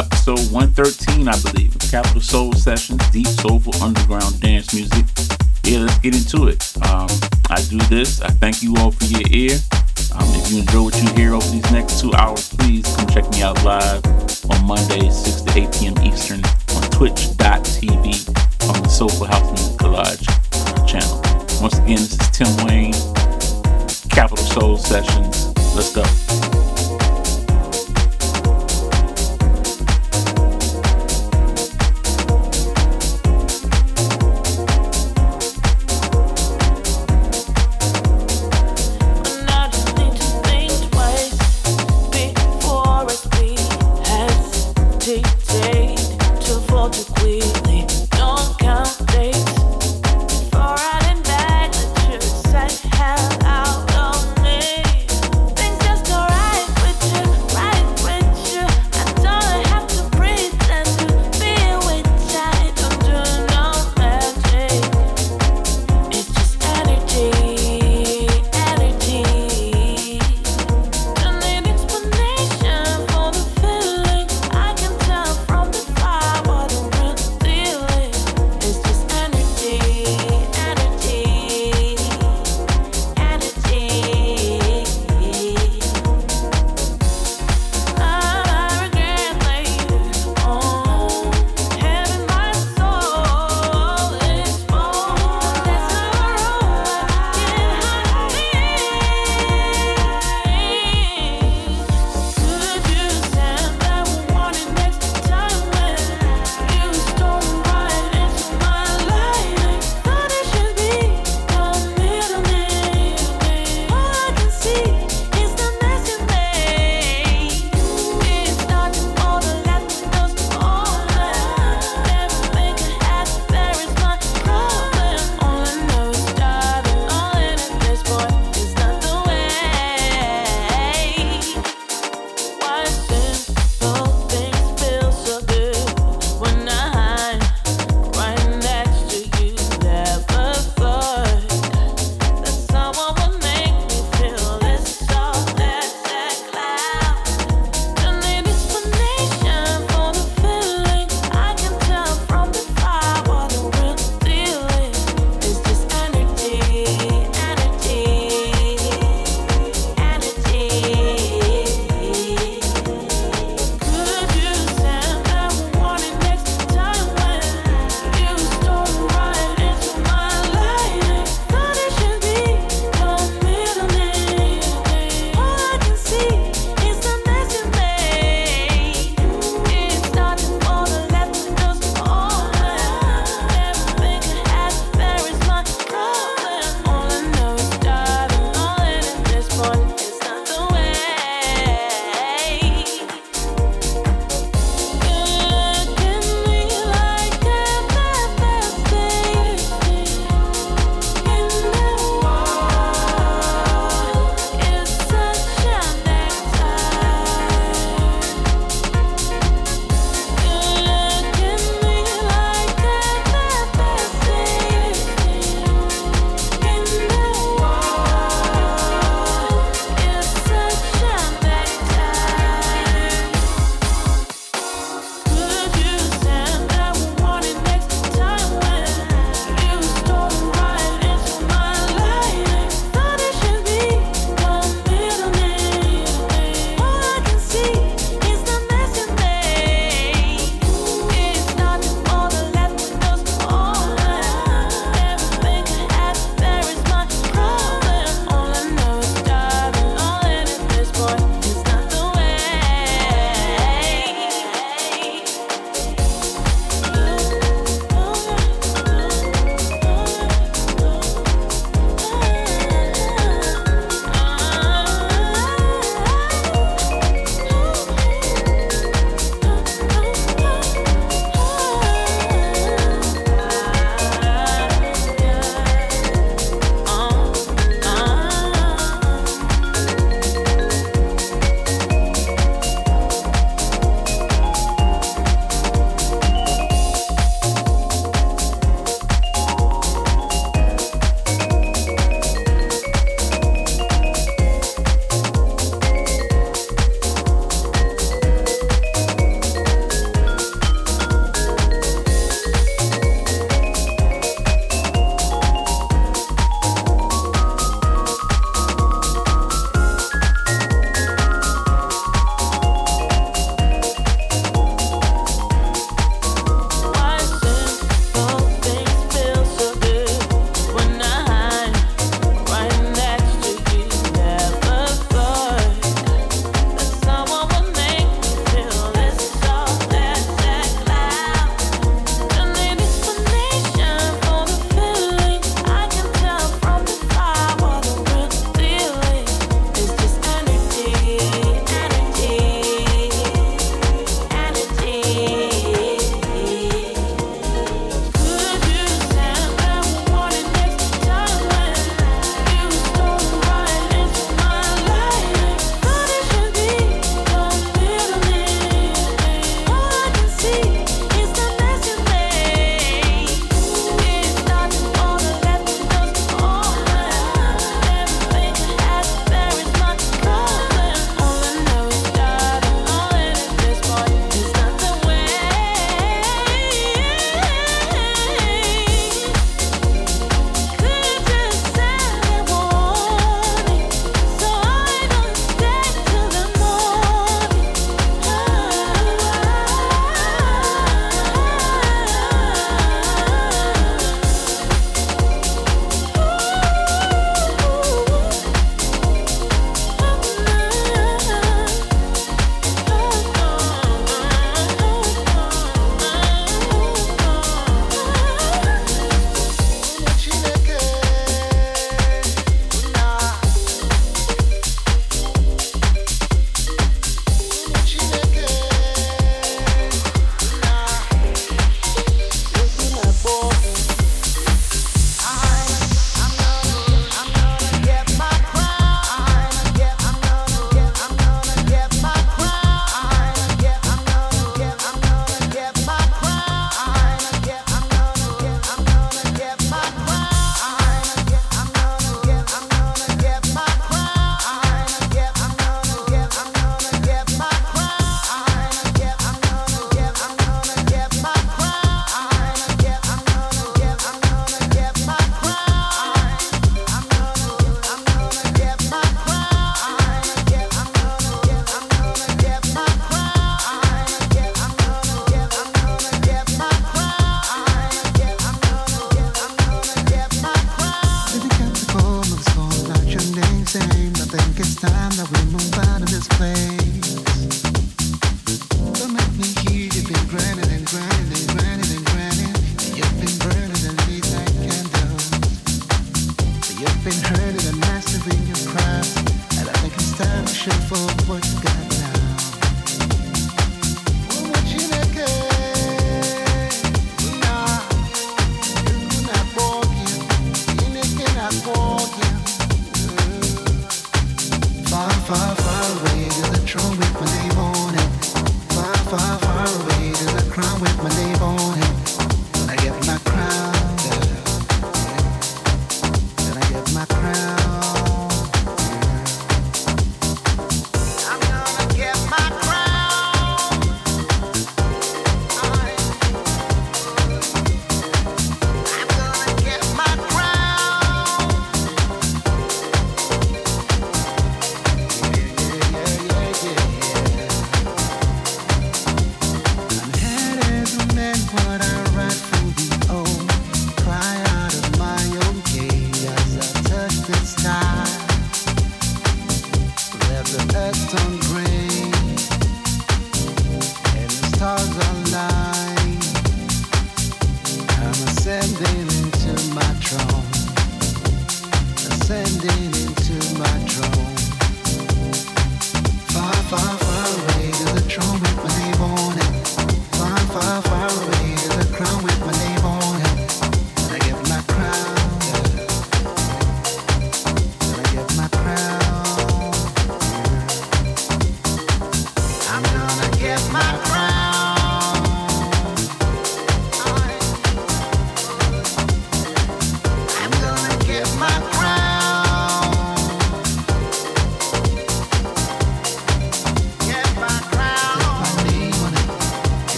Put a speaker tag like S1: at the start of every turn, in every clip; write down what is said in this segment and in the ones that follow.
S1: episode 113, I believe, Capital Soul Sessions, deep soulful underground dance music. Yeah, let's get into it. Um, I do this. I thank you all for your ear. Um, if you enjoy what you hear over these next two hours, please come check me out live on Mondays, 6 to 8 p.m. Eastern on twitch.tv on the Soulful House Music Collage channel. Once again, this is Tim Wayne, Capital Soul Sessions. Let's go.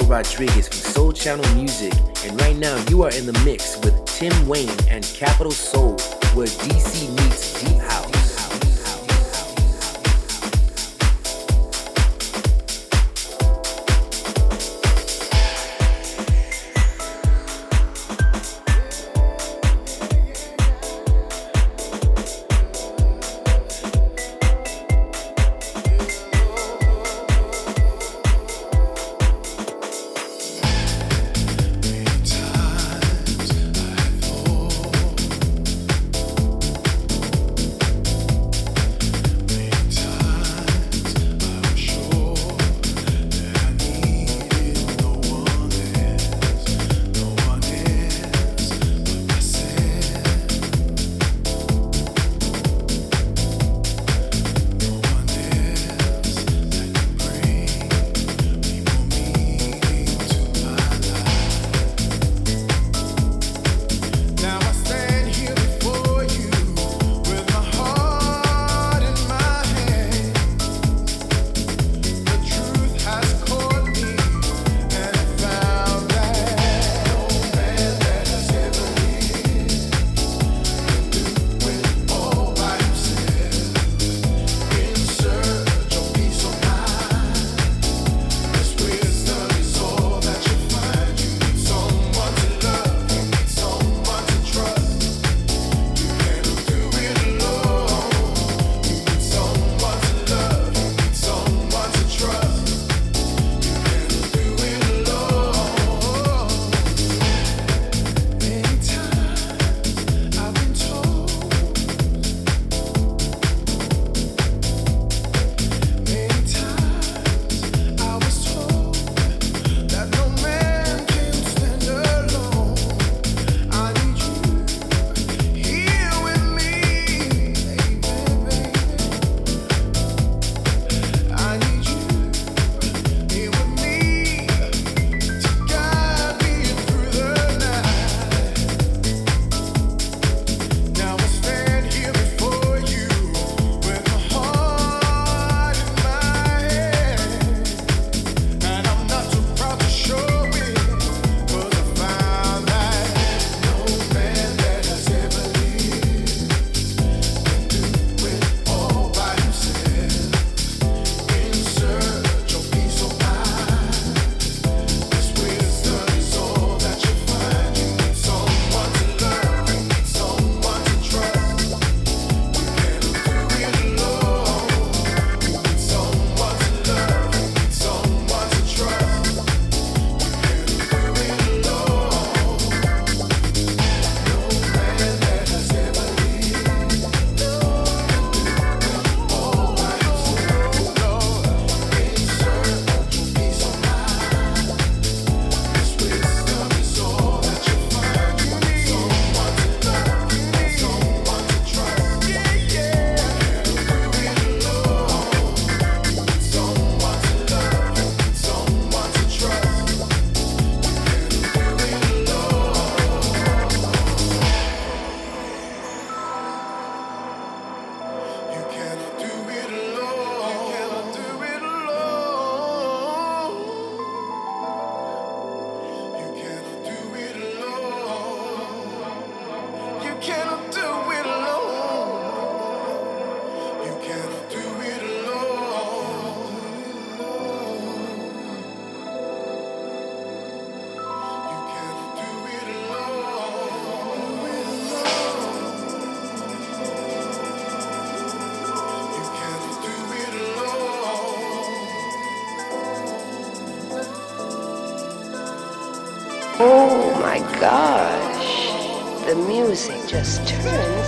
S2: Rodriguez from Soul Channel Music, and right now you are in the mix with Tim Wayne and Capital Soul, where DC meets Deep
S3: just turns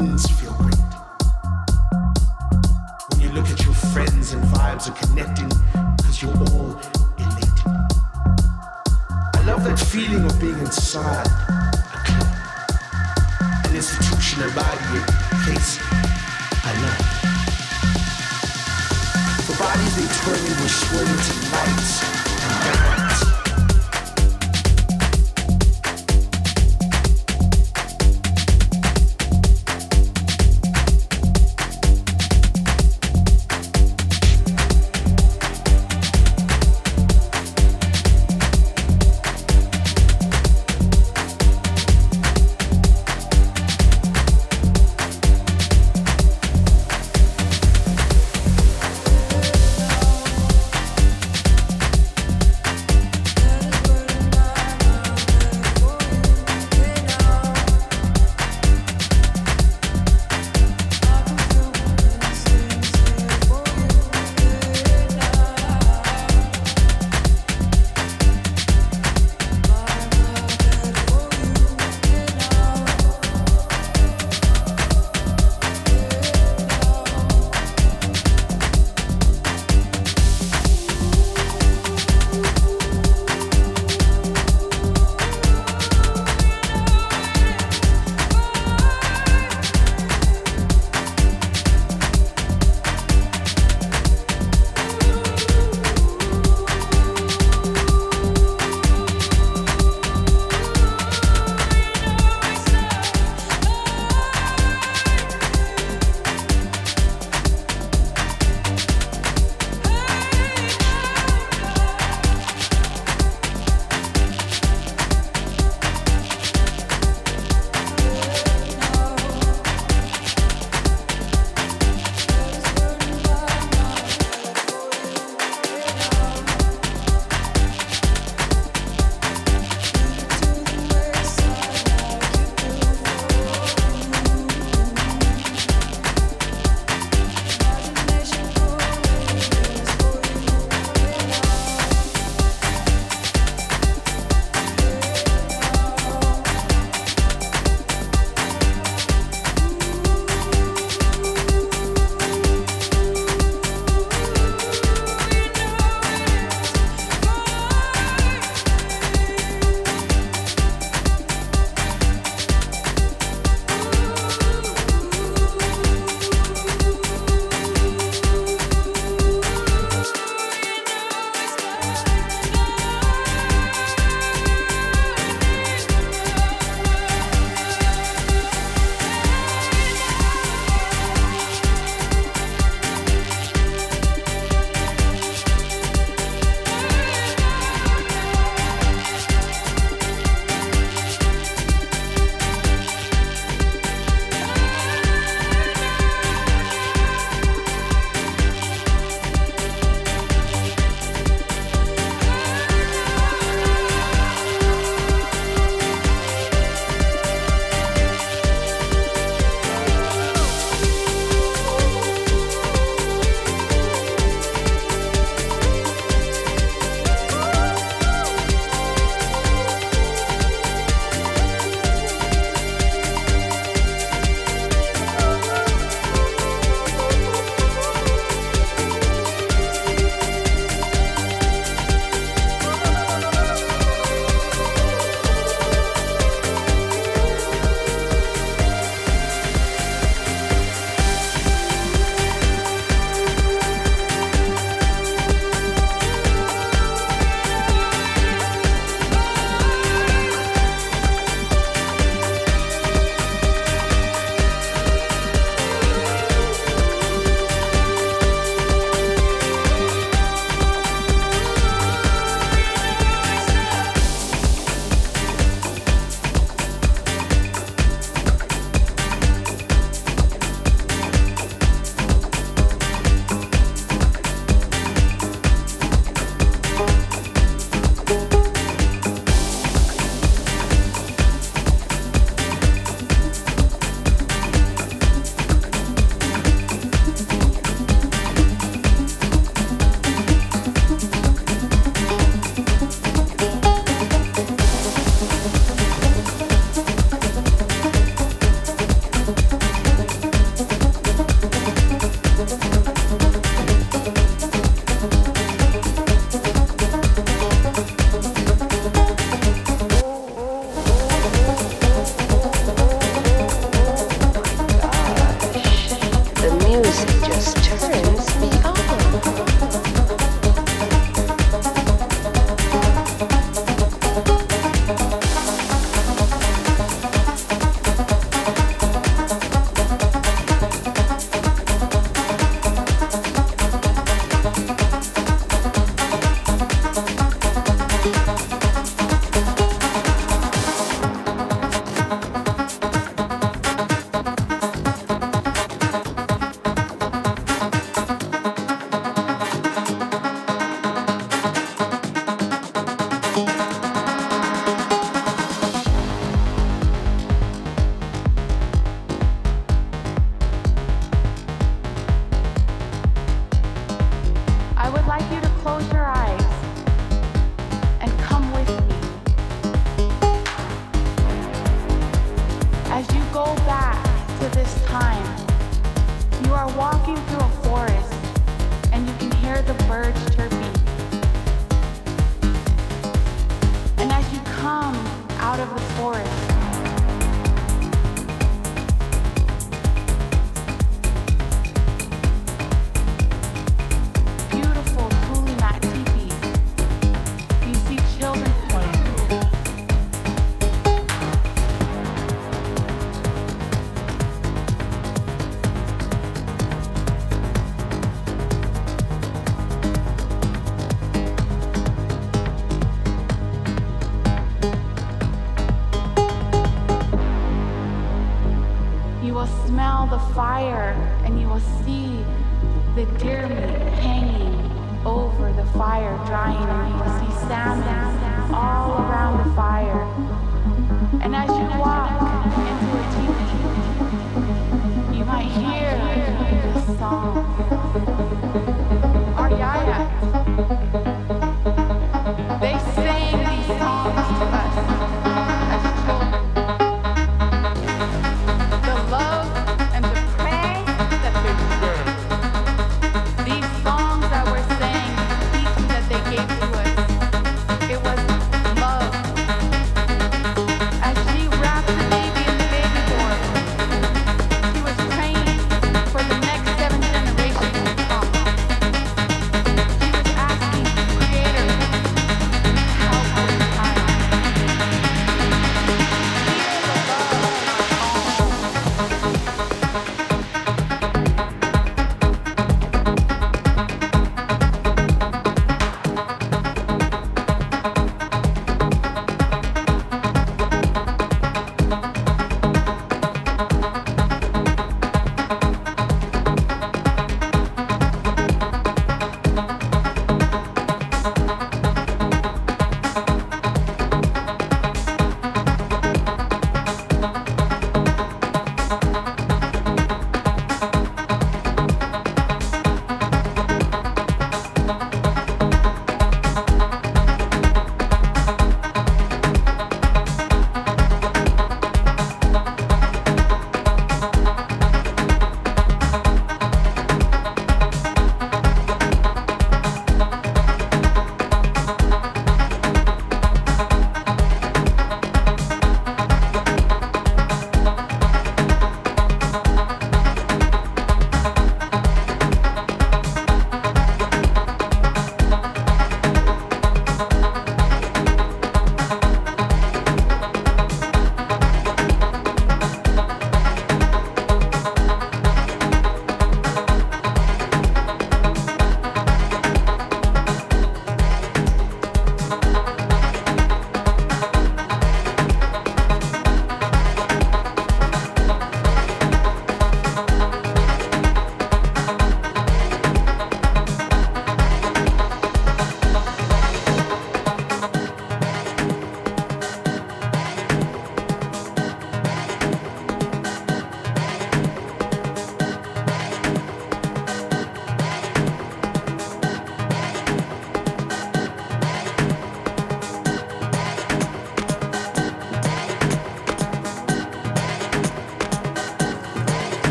S4: friends feel great. When you look at your friends and vibes are connecting because you're all elated. I love that feeling of being inside a club, an institution, a body, a place I love. the bodies they twirling were swirling to lights and dark.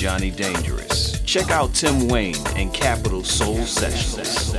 S5: Johnny Dangerous. Check out Tim Wayne and Capital Soul Sessions.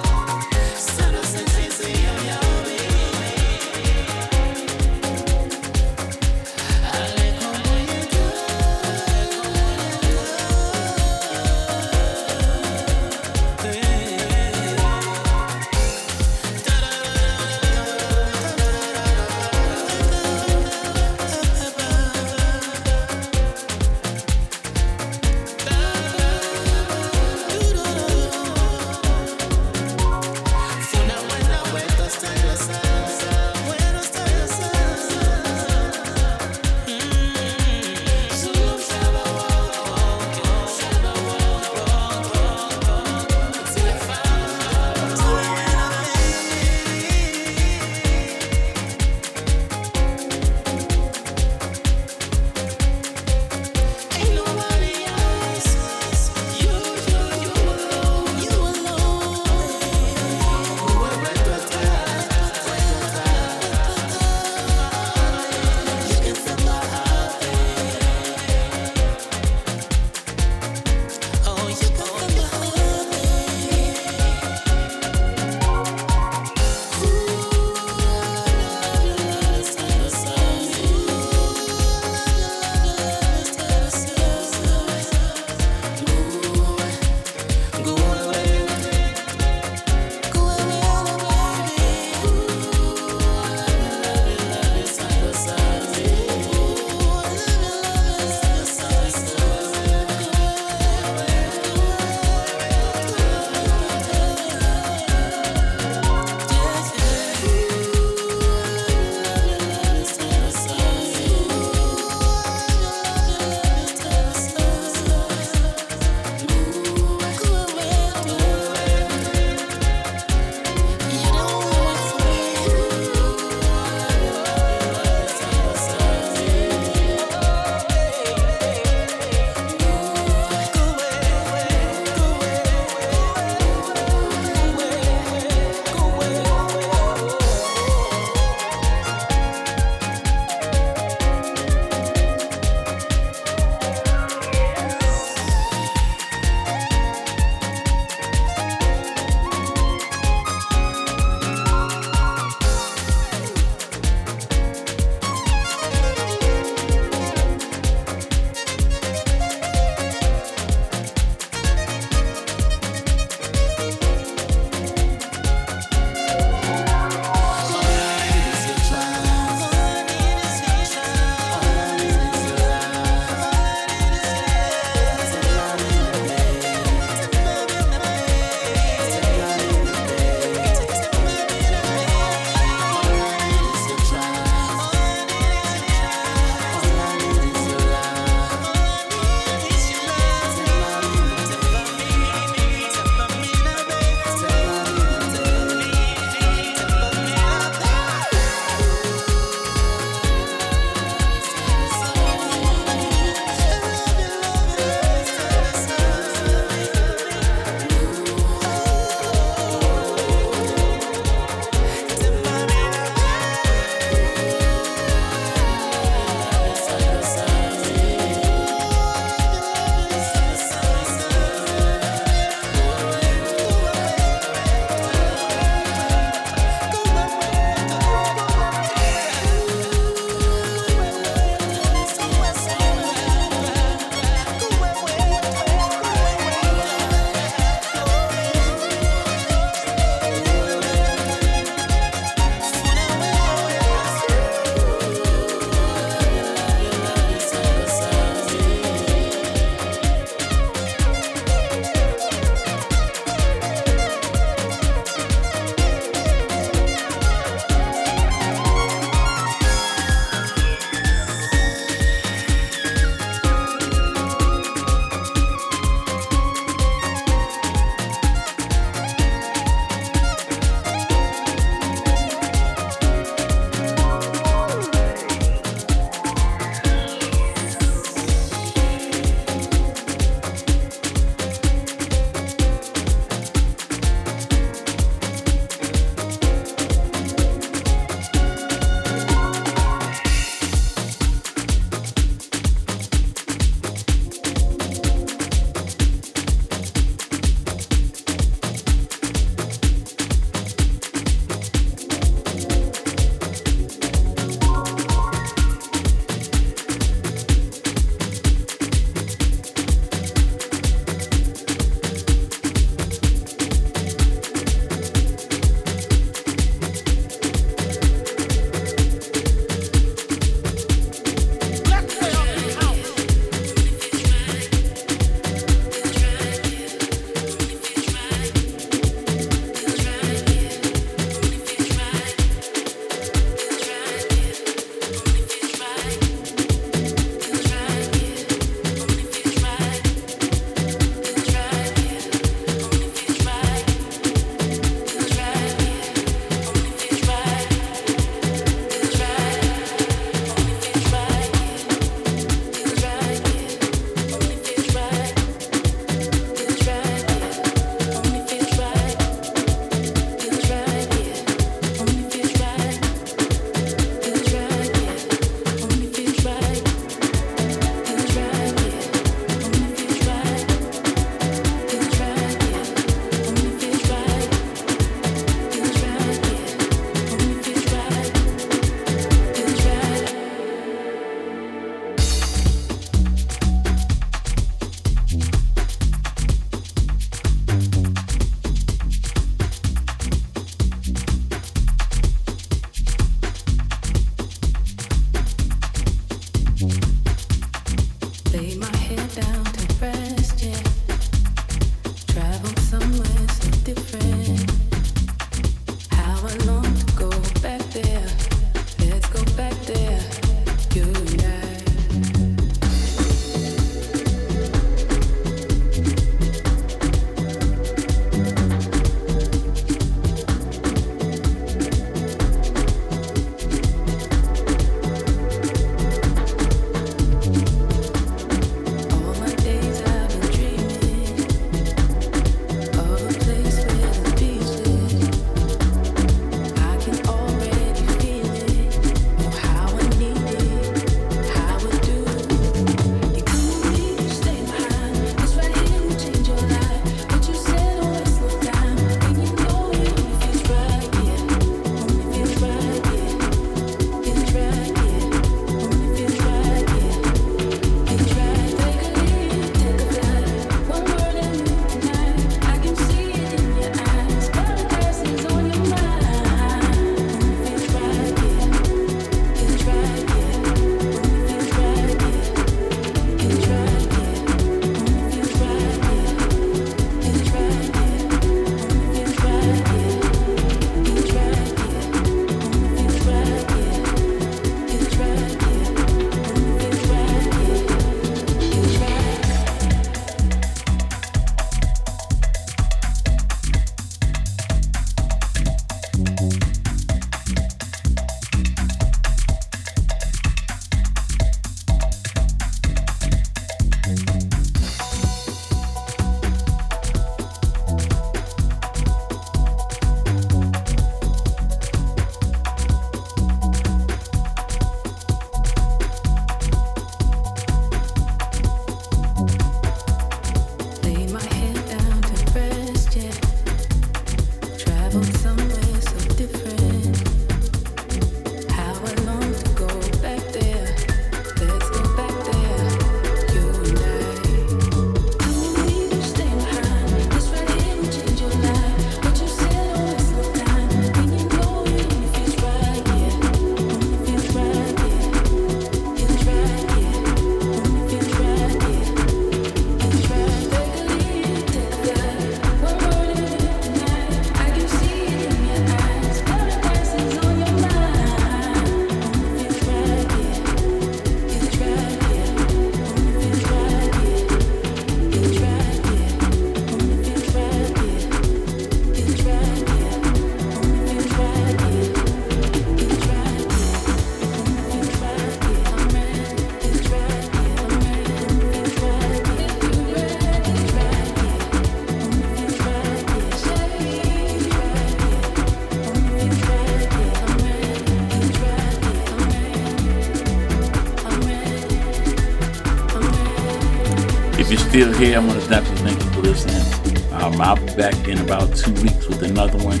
S1: Still here, I want to definitely thank you for listening. Um, I'll be back in about two weeks with another one.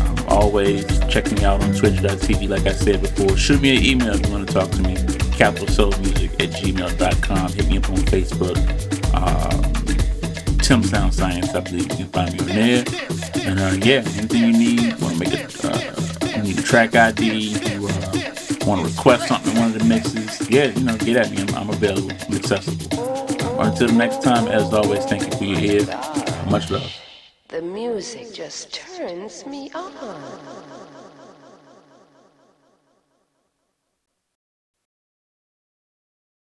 S1: Um, always check me out on twitch.tv, like I said before. Shoot me an email if you want to talk to me. CapitalSoulMusic at gmail.com. Hit me up on Facebook. Um, Tim Sound Science, I believe you can find me on there. And uh, yeah, anything you need, want to make a, uh, you need a track ID, you uh, want to request something in one of the mixes, yeah, you know, get at me. I'm, I'm available. I'm accessible. Until next time, as always, thank you for your ear. Much love.